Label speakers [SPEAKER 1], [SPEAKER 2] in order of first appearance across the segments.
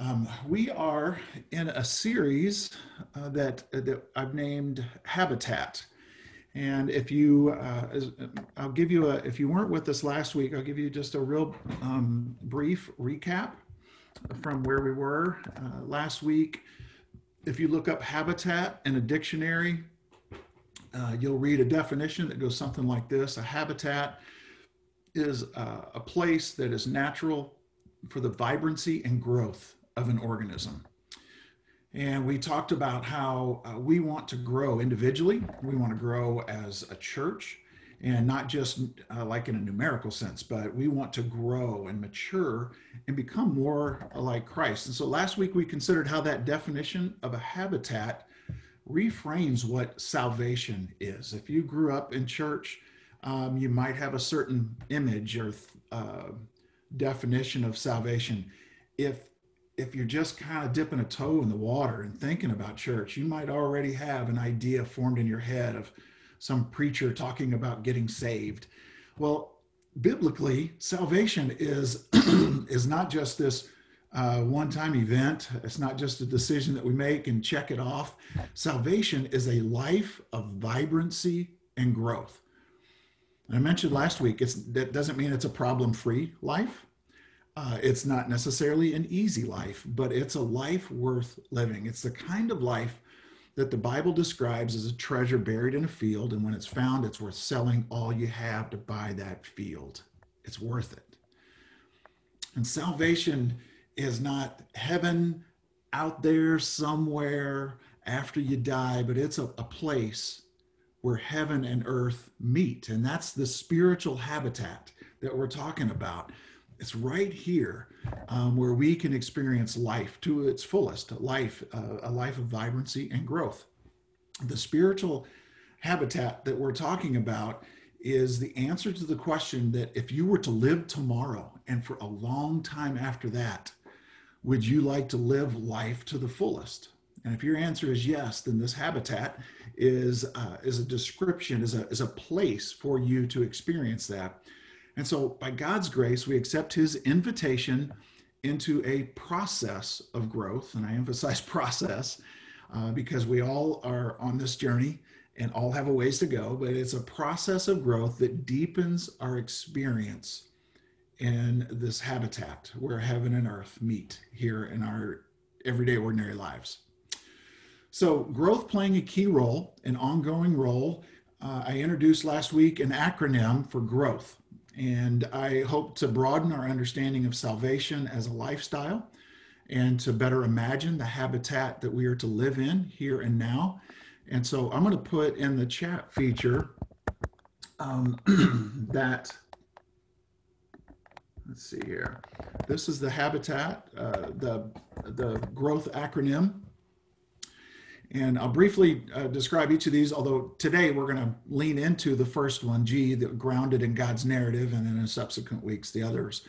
[SPEAKER 1] Um, we are in a series uh, that, uh, that I've named Habitat. And if you, uh, I'll give you a, if you weren't with us last week, I'll give you just a real um, brief recap from where we were uh, last week. If you look up habitat in a dictionary, uh, you'll read a definition that goes something like this A habitat is uh, a place that is natural for the vibrancy and growth of an organism. And we talked about how uh, we want to grow individually, we want to grow as a church, and not just uh, like in a numerical sense, but we want to grow and mature and become more like Christ. And so last week we considered how that definition of a habitat reframes what salvation is. If you grew up in church, um, you might have a certain image or uh, definition of salvation. If if you're just kind of dipping a toe in the water and thinking about church, you might already have an idea formed in your head of some preacher talking about getting saved. Well, biblically, salvation is is not just this uh, one-time event. It's not just a decision that we make and check it off. Salvation is a life of vibrancy and growth. And I mentioned last week, it's, that doesn't mean it's a problem-free life. Uh, it's not necessarily an easy life, but it's a life worth living. It's the kind of life that the Bible describes as a treasure buried in a field, and when it's found, it's worth selling all you have to buy that field. It's worth it. And salvation is not heaven out there somewhere after you die, but it's a, a place where heaven and earth meet. And that's the spiritual habitat that we're talking about. It's right here um, where we can experience life to its fullest, life, uh, a life of vibrancy and growth. The spiritual habitat that we're talking about is the answer to the question that if you were to live tomorrow and for a long time after that, would you like to live life to the fullest? And if your answer is yes, then this habitat is uh, is a description, is a is a place for you to experience that. And so, by God's grace, we accept His invitation into a process of growth, and I emphasize process uh, because we all are on this journey and all have a ways to go. But it's a process of growth that deepens our experience in this habitat where heaven and earth meet here in our everyday ordinary lives. So, growth playing a key role, an ongoing role. Uh, I introduced last week an acronym for growth, and I hope to broaden our understanding of salvation as a lifestyle and to better imagine the habitat that we are to live in here and now. And so, I'm going to put in the chat feature um, that let's see here. This is the habitat, uh, the, the growth acronym. And I'll briefly uh, describe each of these, although today we're going to lean into the first one, G, the grounded in God's narrative, and then in subsequent weeks, the others.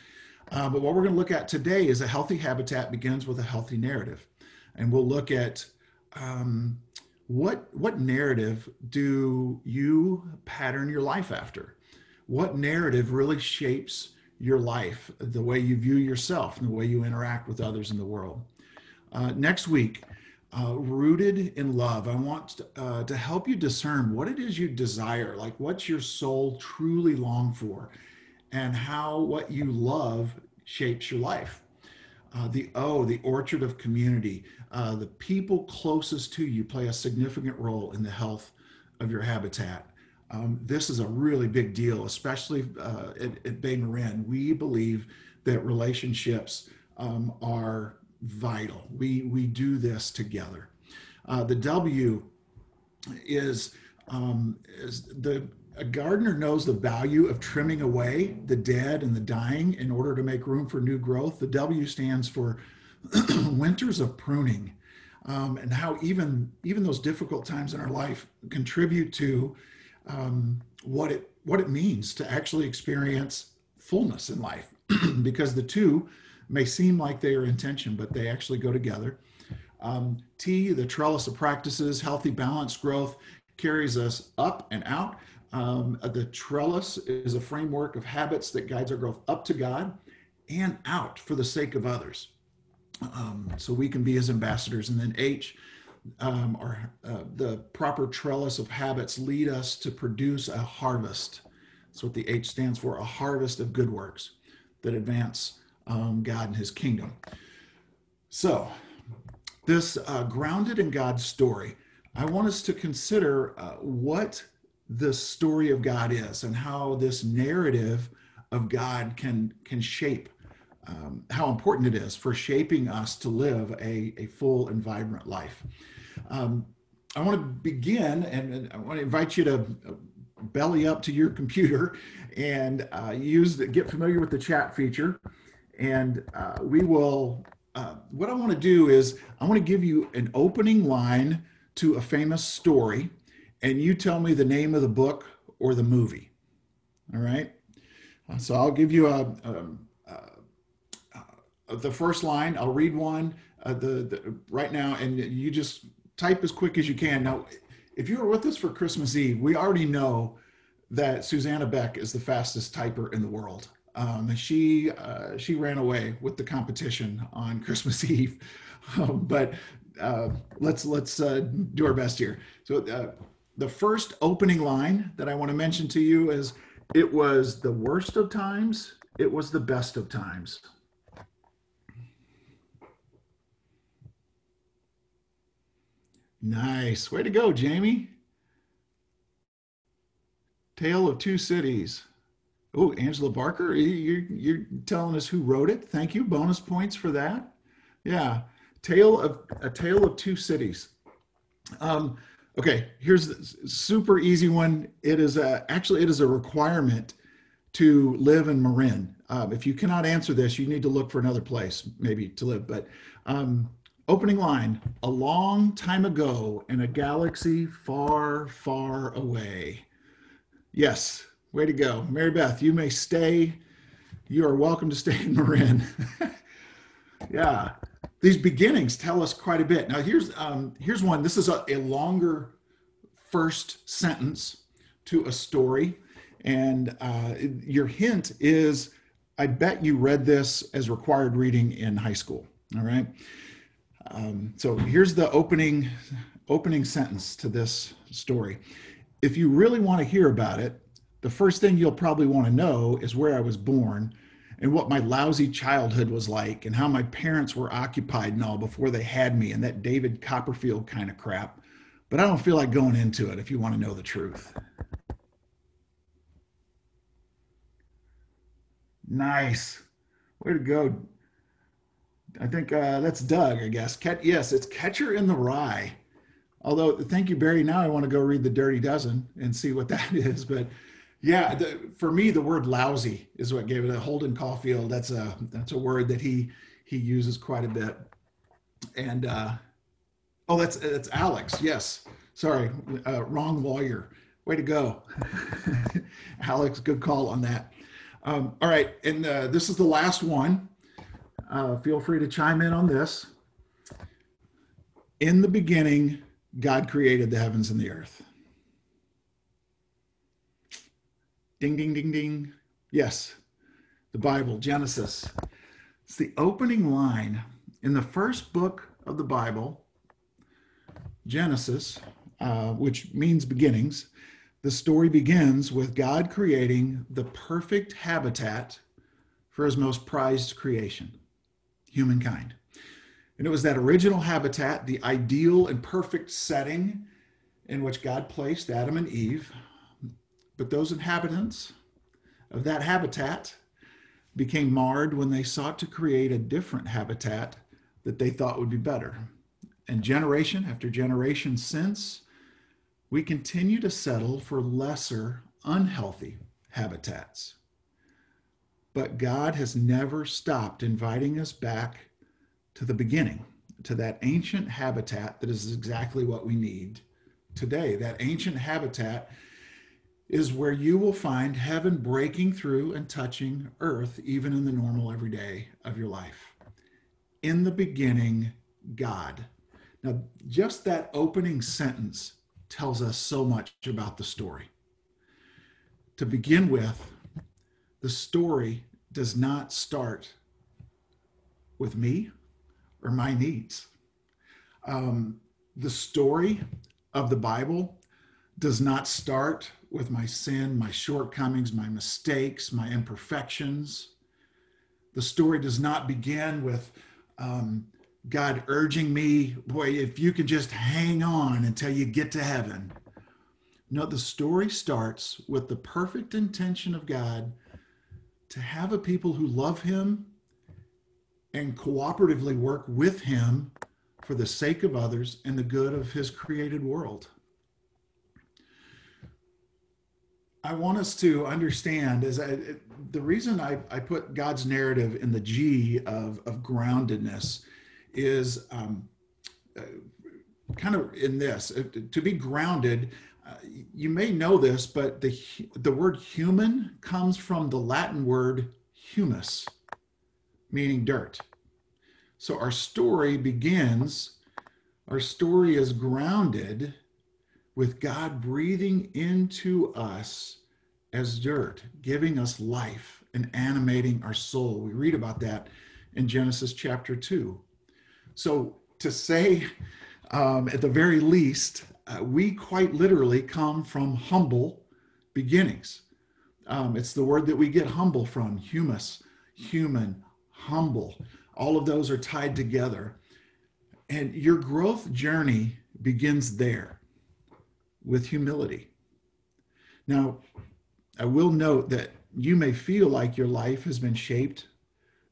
[SPEAKER 1] Uh, but what we're going to look at today is a healthy habitat begins with a healthy narrative. And we'll look at um, what, what narrative do you pattern your life after? What narrative really shapes your life, the way you view yourself, and the way you interact with others in the world. Uh, next week, uh, rooted in love, I want uh, to help you discern what it is you desire, like what your soul truly long for, and how what you love shapes your life. Uh, the O, the orchard of community, uh, the people closest to you play a significant role in the health of your habitat um, this is a really big deal, especially uh, at, at Bay Marin. We believe that relationships um, are vital. We, we do this together. Uh, the W is, um, is the a gardener knows the value of trimming away the dead and the dying in order to make room for new growth. The W stands for winters of pruning, um, and how even even those difficult times in our life contribute to um, what it what it means to actually experience fullness in life, because the two may seem like they are in tension, but they actually go together. Um, T, the trellis of practices, healthy, balanced growth carries us up and out. Um, the trellis is a framework of habits that guides our growth up to God and out for the sake of others. um, so we can be his ambassadors. And then H, um, uh, the proper trellis of habits lead us to produce a harvest. That's what the H stands for a harvest of good works that advance um, God and his kingdom. So, this uh, grounded in God's story, I want us to consider uh, what the story of God is and how this narrative of God can can shape um, how important it is for shaping us to live a, a full and vibrant life. Um, I want to begin and I want to invite you to uh, belly up to your computer and uh, use the, get familiar with the chat feature. And uh, we will, uh, what I want to do is I want to give you an opening line to a famous story and you tell me the name of the book or the movie. All right. Uh, so I'll give you a, a, a, the first line. I'll read one uh, the, the, right now, and you just type as quick as you can. Now, if you were with us for Christmas Eve, we already know that Susanna Beck is the fastest typer in the world. Um, she uh, she ran away with the competition on Christmas Eve, um, but uh, let's let's uh, do our best here. So uh, the first opening line that I want to mention to you is it was the worst of times, it was the best of times. Nice. Way to go, Jamie. Tale of Two Cities. Oh, Angela Barker, you're, you're telling us who wrote it. Thank you. Bonus points for that. Yeah. Tale of a Tale of Two Cities. Um, Okay, here's super easy one. It is a, actually, it is a requirement to live in Marin. Um, if you cannot answer this, you need to look for another place maybe to live. But um, opening line, a long time ago in a galaxy far, far away. Yes, way to go. Mary Beth, you may stay. You are welcome to stay in Marin. yeah, these beginnings tell us quite a bit. Now, here's um, here's one. This is a, a longer first sentence to a story, and uh, your hint is, I bet you read this as required reading in high school. All right. Um, so here's the opening opening sentence to this story. If you really want to hear about it, the first thing you'll probably want to know is where I was born and what my lousy childhood was like and how my parents were occupied and all before they had me and that David Copperfield kind of crap. But I don't feel like going into it if you want to know the truth. Nice. Way to go. I think uh, that's Doug, I guess. Cat- yes, it's Catcher in the Rye. Although, thank you, Barry. Now I want to go read the Dirty Dozen and see what that is. But yeah, the, for me, the word "lousy" is what gave it a Holden Caulfield. That's a that's a word that he he uses quite a bit. And uh, oh, that's that's Alex. Yes, sorry, uh, wrong lawyer. Way to go, Alex. Good call on that. Um, all right, and uh, this is the last one. Uh, feel free to chime in on this. In the beginning, God created the heavens and the earth. Ding, ding, ding, ding. Yes, the Bible, Genesis. It's the opening line in the first book of the Bible, Genesis, uh, which means beginnings. The story begins with God creating the perfect habitat for his most prized creation, humankind. And it was that original habitat, the ideal and perfect setting in which God placed Adam and Eve but those inhabitants of that habitat became marred when they sought to create a different habitat that they thought would be better. And generation after generation since, we continue to settle for lesser, unhealthy habitats. But God has never stopped inviting us back to the beginning, to that ancient habitat that is exactly what we need today. That ancient habitat is where you will find heaven breaking through and touching earth, even in the normal everyday of your life. In the beginning, God. Now, just that opening sentence tells us so much about the story. To begin with, the story does not start with me or my needs. Um, the story of the Bible does not start with my sin, my shortcomings, my mistakes, my imperfections. The story does not begin with um, God urging me, boy, if you can just hang on until you get to heaven. No, the story starts with the perfect intention of God to have a people who love Him and cooperatively work with Him for the sake of others and the good of His created world. I want us to understand is the reason I, I put God's narrative in the G of, of groundedness is um, uh, kind of in this uh, to be grounded. Uh, you may know this, but the the word human comes from the Latin word humus, meaning dirt. So our story begins. Our story is grounded with God breathing into us as dirt, giving us life and animating our soul. We read about that in Genesis chapter 2. So, to say um, at the very least, uh, we quite literally come from humble beginnings. Um, it's the word that we get humble from humus, human, humble. All of those are tied together. And your growth journey begins there with humility. Now, I will note that you may feel like your life has been shaped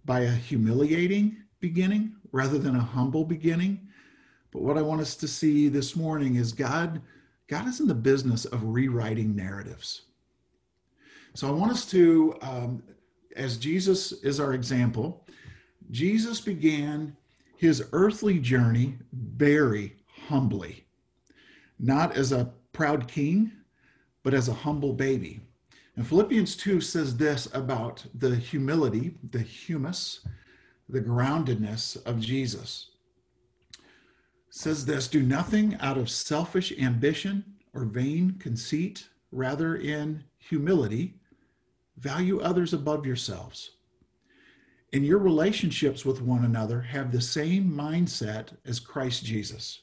[SPEAKER 1] by a humiliating beginning rather than a humble beginning. But what I want us to see this morning is God God is in the business of rewriting narratives. So I want us to, um, as Jesus is our example, Jesus began his earthly journey very humbly, not as a proud king, but as a humble baby. And Philippians 2 says this about the humility, the humus, the groundedness of Jesus. It says this do nothing out of selfish ambition or vain conceit, rather, in humility, value others above yourselves. In your relationships with one another, have the same mindset as Christ Jesus,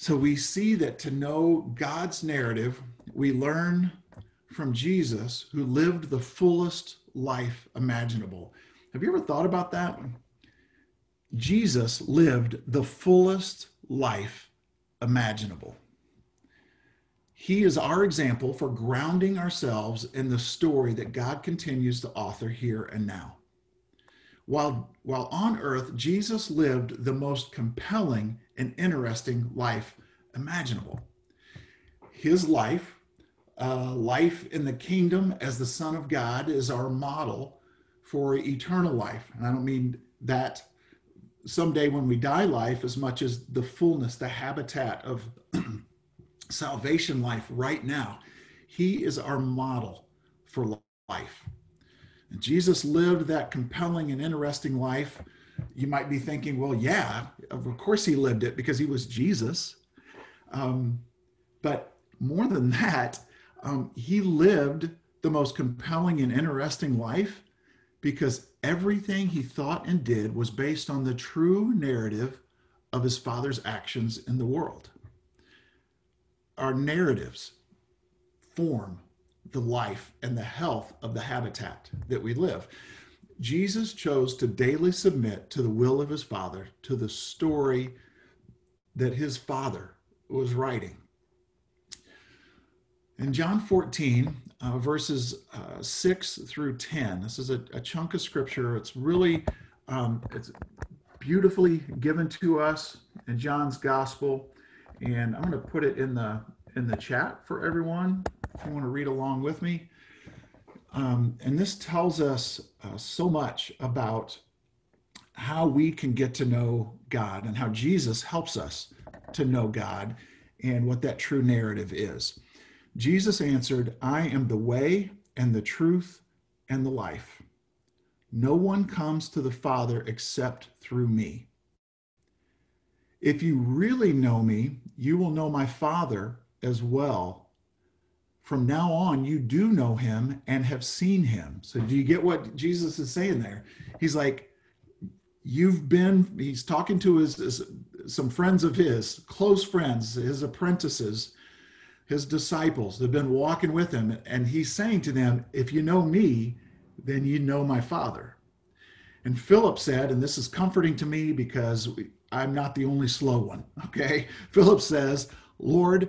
[SPEAKER 1] So we see that to know God's narrative, we learn from Jesus who lived the fullest life imaginable. Have you ever thought about that? Jesus lived the fullest life imaginable. He is our example for grounding ourselves in the story that God continues to author here and now. While, while on earth, Jesus lived the most compelling and interesting life imaginable. His life uh, life in the kingdom as the Son of God is our model for eternal life. And I don't mean that someday when we die life as much as the fullness, the habitat of salvation life right now. He is our model for life. And Jesus lived that compelling and interesting life. You might be thinking, well, yeah, of course he lived it because he was Jesus. Um, but more than that, um, he lived the most compelling and interesting life because everything he thought and did was based on the true narrative of his father's actions in the world. Our narratives form the life and the health of the habitat that we live. Jesus chose to daily submit to the will of his father, to the story that his father was writing. In John 14, uh, verses uh, 6 through 10, this is a, a, chunk of scripture. It's really, um, it's beautifully given to us in John's gospel. And I'm going to put it in the, in the chat for everyone if you want to read along with me. Um, and this tells us uh, so much about how we can get to know God and how Jesus helps us to know God and what that true narrative is. Jesus answered, I am the way and the truth and the life. No one comes to the Father except through me. If you really know me, you will know my Father as well. From now on, you do know him and have seen him. So, do you get what Jesus is saying there? He's like, You've been, he's talking to his, his some friends of his, close friends, his apprentices, his disciples. They've been walking with him. And he's saying to them, If you know me, then you know my Father. And Philip said, and this is comforting to me because I'm not the only slow one. Okay. Philip says, Lord,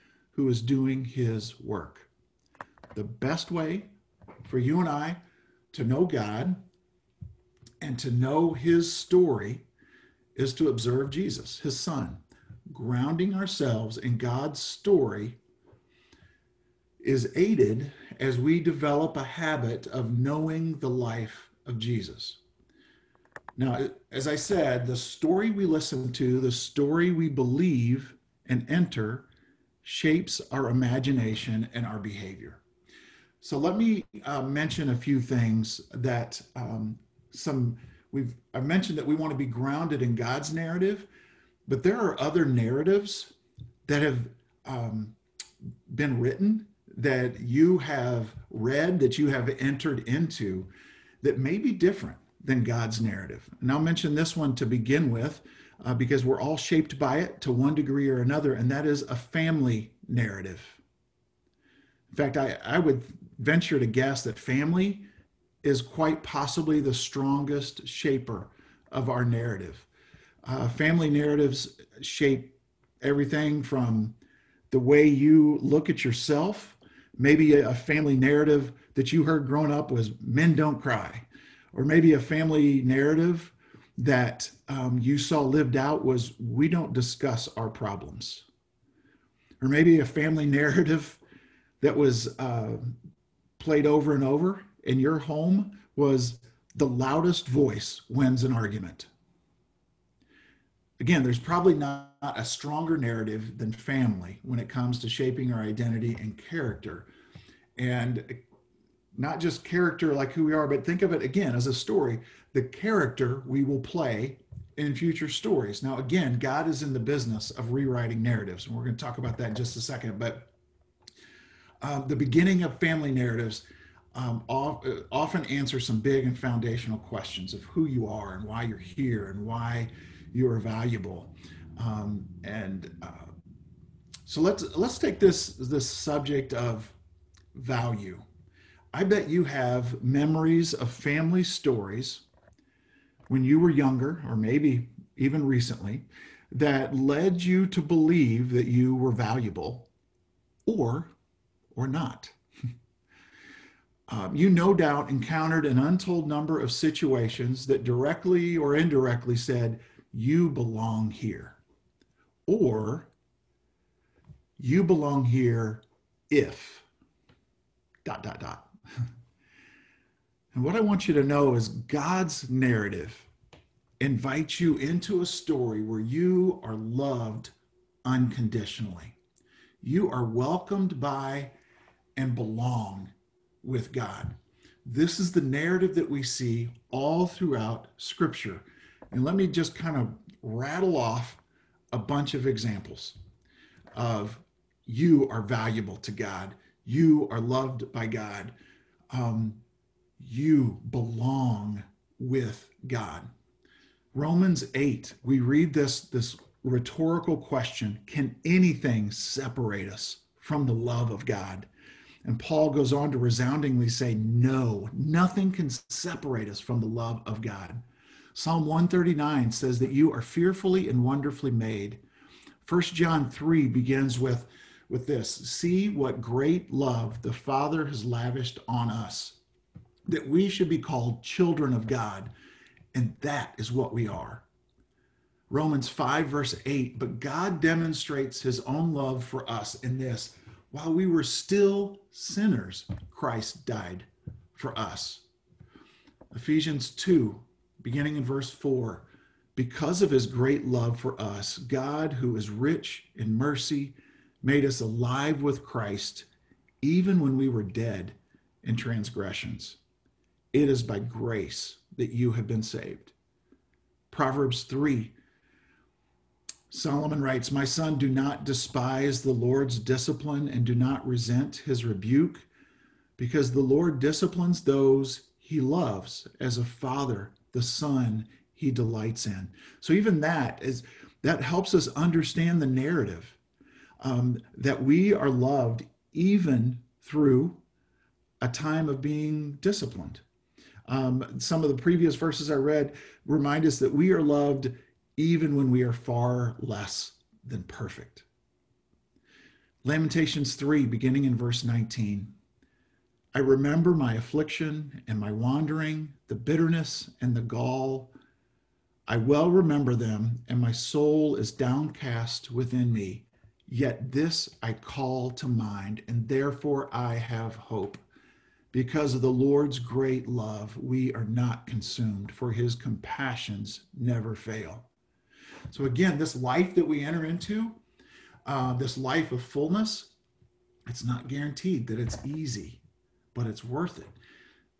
[SPEAKER 1] who is doing his work. The best way for you and I to know God and to know his story is to observe Jesus, his son. Grounding ourselves in God's story is aided as we develop a habit of knowing the life of Jesus. Now, as I said, the story we listen to, the story we believe and enter, shapes our imagination and our behavior. So let me uh, mention a few things that um, some we've I've mentioned that we want to be grounded in God's narrative, but there are other narratives that have um, been written that you have read that you have entered into that may be different than God's narrative. And I'll mention this one to begin with uh, because we're all shaped by it to one degree or another, and that is a family narrative. In fact, I, I would venture to guess that family is quite possibly the strongest shaper of our narrative. Uh, family narratives shape everything from the way you look at yourself. Maybe a family narrative that you heard growing up was men don't cry or maybe a family narrative that um, you saw lived out was we don't discuss our problems. Or maybe a family narrative that was uh, played over and over in your home was the loudest voice wins an argument. Again there's probably not a stronger narrative than family when it comes to shaping our identity and character. And not just character like who we are, but think of it again as a story, the character we will play in future stories. Now, again, God is in the business of rewriting narratives, and we're going to talk about that in just a second. But um, the beginning of family narratives um, uh, often answer some big and foundational questions of who you are and why you're here and why you are valuable. Um, and uh, so let's let's take this this subject of value I bet you have memories of family stories when you were younger, or maybe even recently, that led you to believe that you were valuable or or not. um, you no doubt encountered an untold number of situations that directly or indirectly said, you belong here. Or you belong here if dot, dot, dot. And what I want you to know is God's narrative invites you into a story where you are loved unconditionally. You are welcomed by and belong with God. This is the narrative that we see all throughout Scripture. And let me just kind of rattle off a bunch of examples of you are valuable to God, you are loved by God. Um, you belong with God. Romans 8, we read this, this rhetorical question Can anything separate us from the love of God? And Paul goes on to resoundingly say, No, nothing can separate us from the love of God. Psalm 139 says that you are fearfully and wonderfully made. First John 3 begins with, with this See what great love the Father has lavished on us, that we should be called children of God. And that is what we are. Romans 5, verse 8, but God demonstrates his own love for us in this while we were still sinners, Christ died for us. Ephesians 2, beginning in verse 4, because of his great love for us, God, who is rich in mercy, made us alive with Christ, even when we were dead in transgressions. It is by grace that you have been saved. Proverbs 3 Solomon writes, My son, do not despise the Lord's discipline and do not resent his rebuke, because the Lord disciplines those he loves as a father, the son he delights in. So even that is that helps us understand the narrative um, that we are loved even through a time of being disciplined. Um, some of the previous verses I read remind us that we are loved even when we are far less than perfect. Lamentations 3, beginning in verse 19. I remember my affliction and my wandering, the bitterness and the gall. I well remember them, and my soul is downcast within me. Yet this I call to mind, and therefore I have hope. Because of the Lord's great love, we are not consumed, for his compassions never fail. So, again, this life that we enter into, uh, this life of fullness, it's not guaranteed that it's easy, but it's worth it.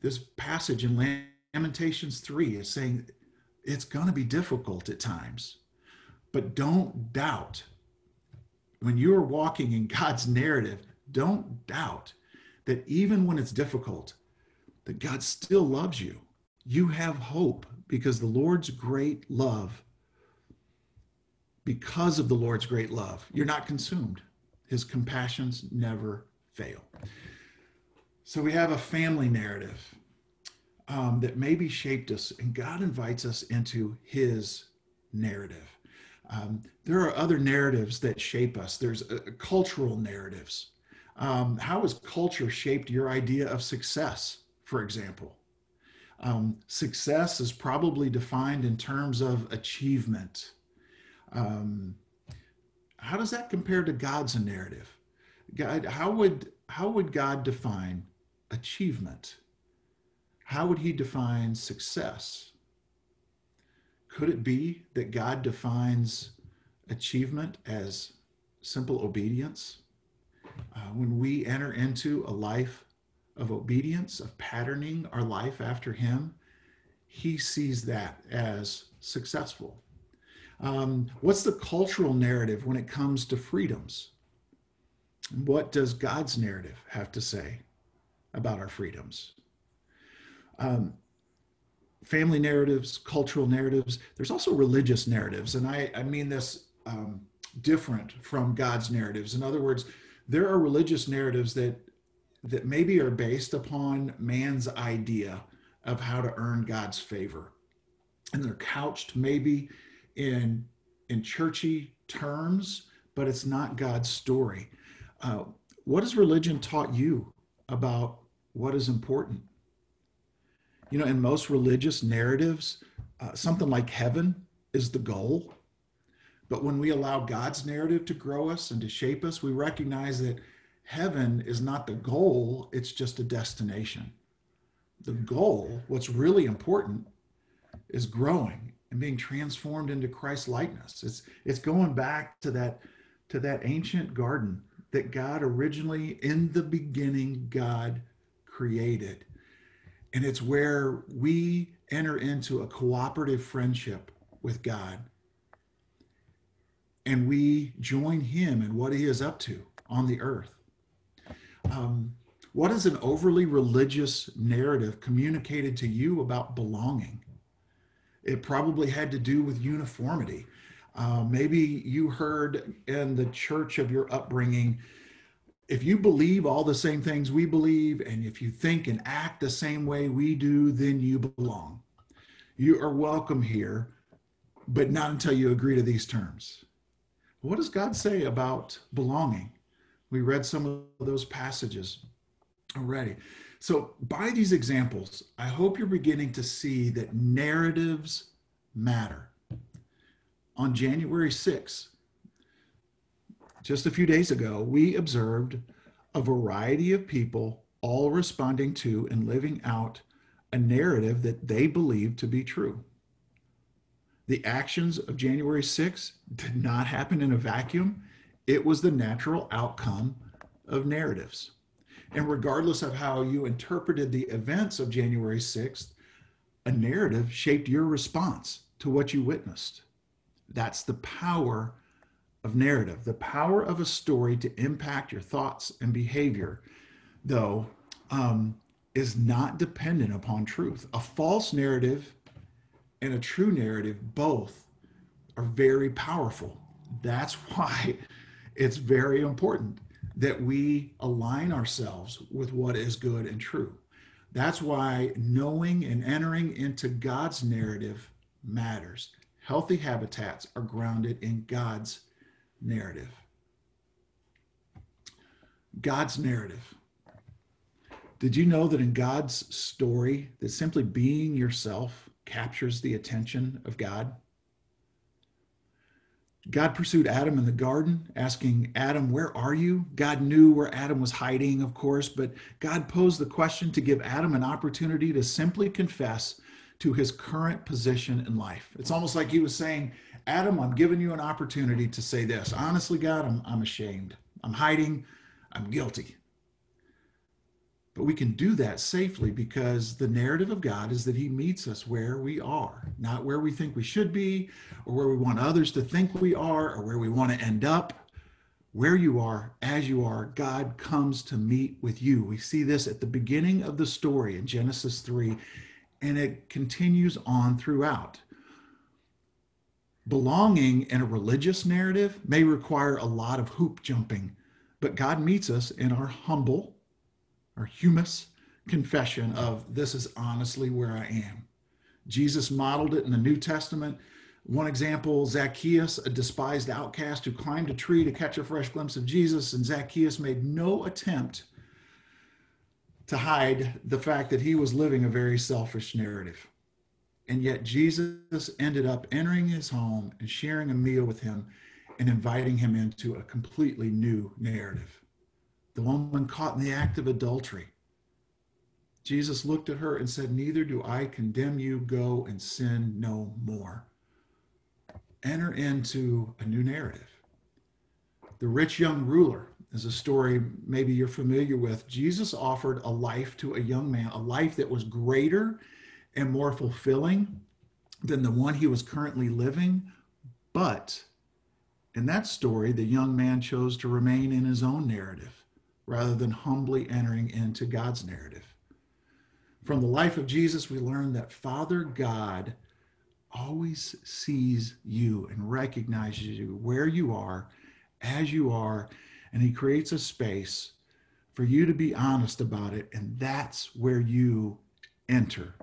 [SPEAKER 1] This passage in Lamentations 3 is saying it's going to be difficult at times, but don't doubt. When you are walking in God's narrative, don't doubt that even when it's difficult, that God still loves you. You have hope because the Lord's great love because of the Lord's great love. You're not consumed. His compassions never fail. So we have a family narrative um, that maybe shaped us, and God invites us into His narrative. Um, there are other narratives that shape us. There's uh, cultural narratives. Um, how has culture shaped your idea of success, for example? Um, success is probably defined in terms of achievement, um, how does that compare to God's narrative? God, how would how would God define achievement? How would he define success? Could it be that God defines achievement as simple obedience? Uh, when we enter into a life of obedience, of patterning our life after Him, He sees that as successful. Um, what's the cultural narrative when it comes to freedoms? What does God's narrative have to say about our freedoms? Um, family narratives, cultural narratives. There's also religious narratives, and I, I mean this um, different from God's narratives. In other words, there are religious narratives that that maybe are based upon man's idea of how to earn God's favor, and they're couched maybe in in churchy terms, but it's not God's story. Uh, what has religion taught you about what is important? You know, in most religious narratives, uh, something like heaven is the goal. But when we allow God's narrative to grow us and to shape us, we recognize that heaven is not the goal, it's just a destination. The goal, what's really important, is growing and being transformed into Christ likeness. It's it's going back to that to that ancient garden that God originally in the beginning God created. And it's where we enter into a cooperative friendship with God. And we join him in what he is up to on the earth. Um, what is an overly religious narrative communicated to you about belonging? It probably had to do with uniformity. Uh, maybe you heard in the church of your upbringing, if you believe all the same things we believe, and if you think and act the same way we do, then you belong. You are welcome here, but not until you agree to these terms. What does God say about belonging? We read some of those passages already. So, by these examples, I hope you're beginning to see that narratives matter. On January 6th, just a few days ago, we observed a variety of people all responding to and living out a narrative that they believed to be true. The actions of January 6th did not happen in a vacuum. It was the natural outcome of narratives. And regardless of how you interpreted the events of January 6th, a narrative shaped your response to what you witnessed. That's the power of narrative. The power of a story to impact your thoughts and behavior, though, um, is not dependent upon truth. A false narrative and a true narrative both are very powerful. That's why it's very important that we align ourselves with what is good and true. That's why knowing and entering into God's narrative matters. Healthy habitats are grounded in God's narrative. God's narrative. Did you know that in God's story that simply being yourself captures the attention of God? God pursued Adam in the garden, asking Adam, Where are you? God knew where Adam was hiding, of course, but God posed the question to give Adam an opportunity to simply confess to his current position in life. It's almost like he was saying, Adam, I'm giving you an opportunity to say this. Honestly, God, I'm, I'm ashamed. I'm hiding. I'm guilty. But we can do that safely because the narrative of God is that He meets us where we are, not where we think we should be, or where we want others to think we are, or where we want to end up. Where you are, as you are, God comes to meet with you. We see this at the beginning of the story in Genesis 3, and it continues on throughout. Belonging in a religious narrative may require a lot of hoop jumping, but God meets us in our humble, our humus confession of this is honestly where I am. Jesus modeled it in the New Testament. One example Zacchaeus, a despised outcast who climbed a tree to catch a fresh glimpse of Jesus, and Zacchaeus made no attempt to hide the fact that he was living a very selfish narrative. And yet Jesus ended up entering his home and sharing a meal with him and inviting him into a completely new narrative the woman caught in the act of adultery. Jesus looked at her and said, Neither do I condemn you. Go and sin no more. Enter into a new narrative. The rich young ruler is a story maybe you're familiar with. Jesus offered a life to a young man, a life that was greater and more fulfilling than the one he was currently living. But in that story, the young man chose to remain in his own narrative rather than humbly entering into God's narrative. From the life of Jesus, we learn that Father God always sees you and recognizes you where you are, as you are, and He creates a space for you to be honest about it. And that's where you enter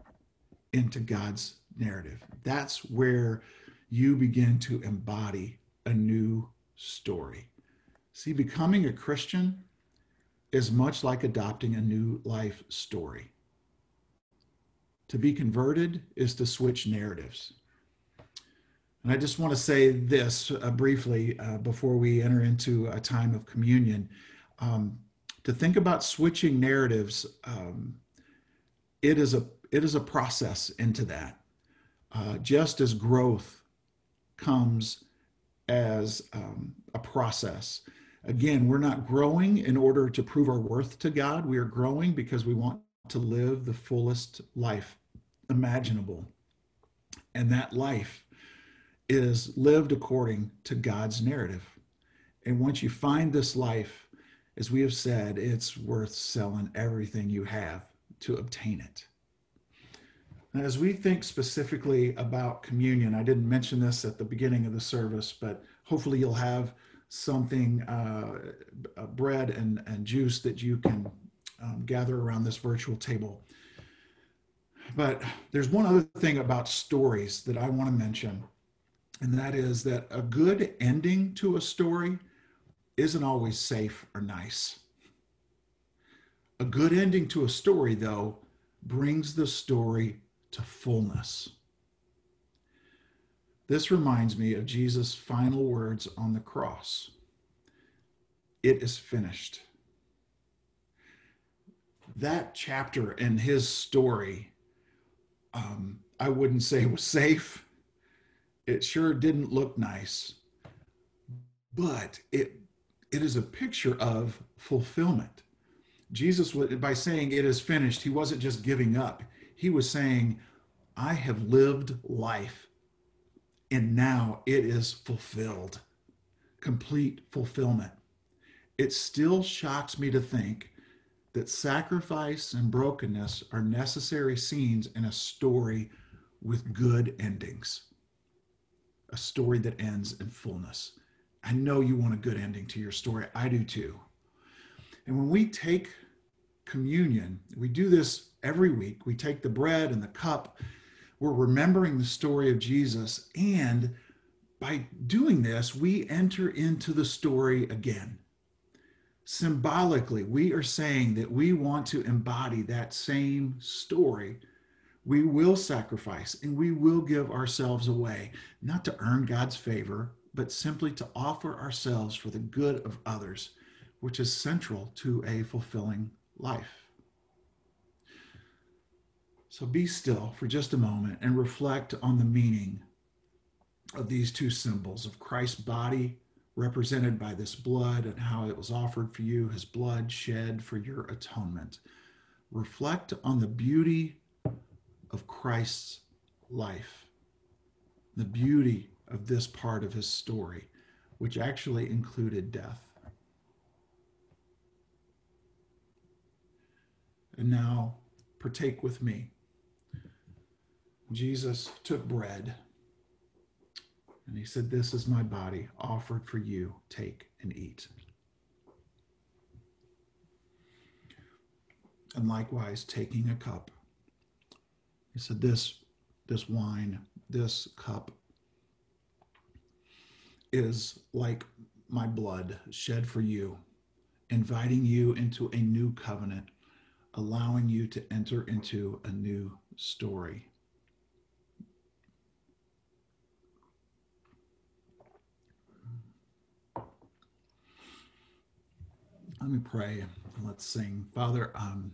[SPEAKER 1] into God's narrative. That's where you begin to embody a new story. See, becoming a Christian is much like adopting a new life story. To be converted is to switch narratives. And I just want to say this uh, briefly uh, before we enter into a time of communion. Um, to think about switching narratives, um, it is a it is a process into that. Uh, just as growth comes as um, a process, Again, we're not growing in order to prove our worth to God. We are growing because we want to live the fullest life imaginable. And that life is lived according to God's narrative. And once you find this life, as we have said, it's worth selling everything you have to obtain it. as we think specifically about communion, I didn't mention this at the beginning of the service, but hopefully you'll have something, uh, bread and, and juice that you can um, gather around this virtual table. But there's one other thing about stories that I want to mention. And that is that a good ending to a story isn't always safe or nice. A good ending to a story, though, brings the story to fullness. This reminds me of Jesus' final words on the cross It is finished. That chapter and his story, um, I wouldn't say was safe. It sure didn't look nice, but it it is a picture of fulfillment. Jesus, by saying it is finished, he wasn't just giving up. He was saying, I have lived life and now it is fulfilled, complete fulfillment. It still shocks me to think that sacrifice and brokenness are necessary scenes in a story with good endings, a story that ends in fullness. I know you want a good ending to your story. I do too. And when we take communion, we do this every week. We take the bread and the cup we're remembering the story of Jesus. And by doing this, we enter into the story again. Symbolically, we are saying that we want to embody that same story. We will sacrifice and we will give ourselves away, not to earn God's favor, but simply to offer ourselves for the good of others, which is central to a fulfilling life. So be still for just a moment and reflect on the meaning of these two symbols of Christ's body represented by this blood and how it was offered for you, his blood shed for your atonement. Reflect on the beauty of Christ's life, the beauty of this part of his story, which actually included death. And now partake with me Jesus took bread and he said, This is my body offered for you. Take and eat. And likewise, taking a cup, he said, This, this wine, this cup is like my blood shed for you, inviting you into a new covenant, allowing you to enter into a new story. Let me pray and let's sing. Father, um,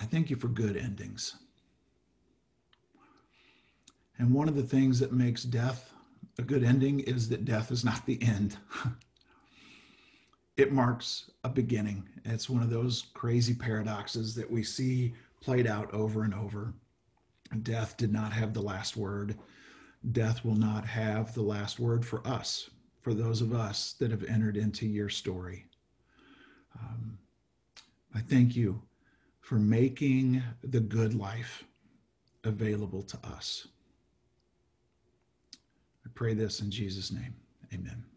[SPEAKER 1] I thank you for good endings. And one of the things that makes death a good ending is that death is not the end. it marks a beginning. It's one of those crazy paradoxes that we see played out over and over. Death did not have the last word death will not have the last word for us, for those of us that have entered into your story. Um, I thank you for making the good life available to us. I pray this in Jesus' name. Amen.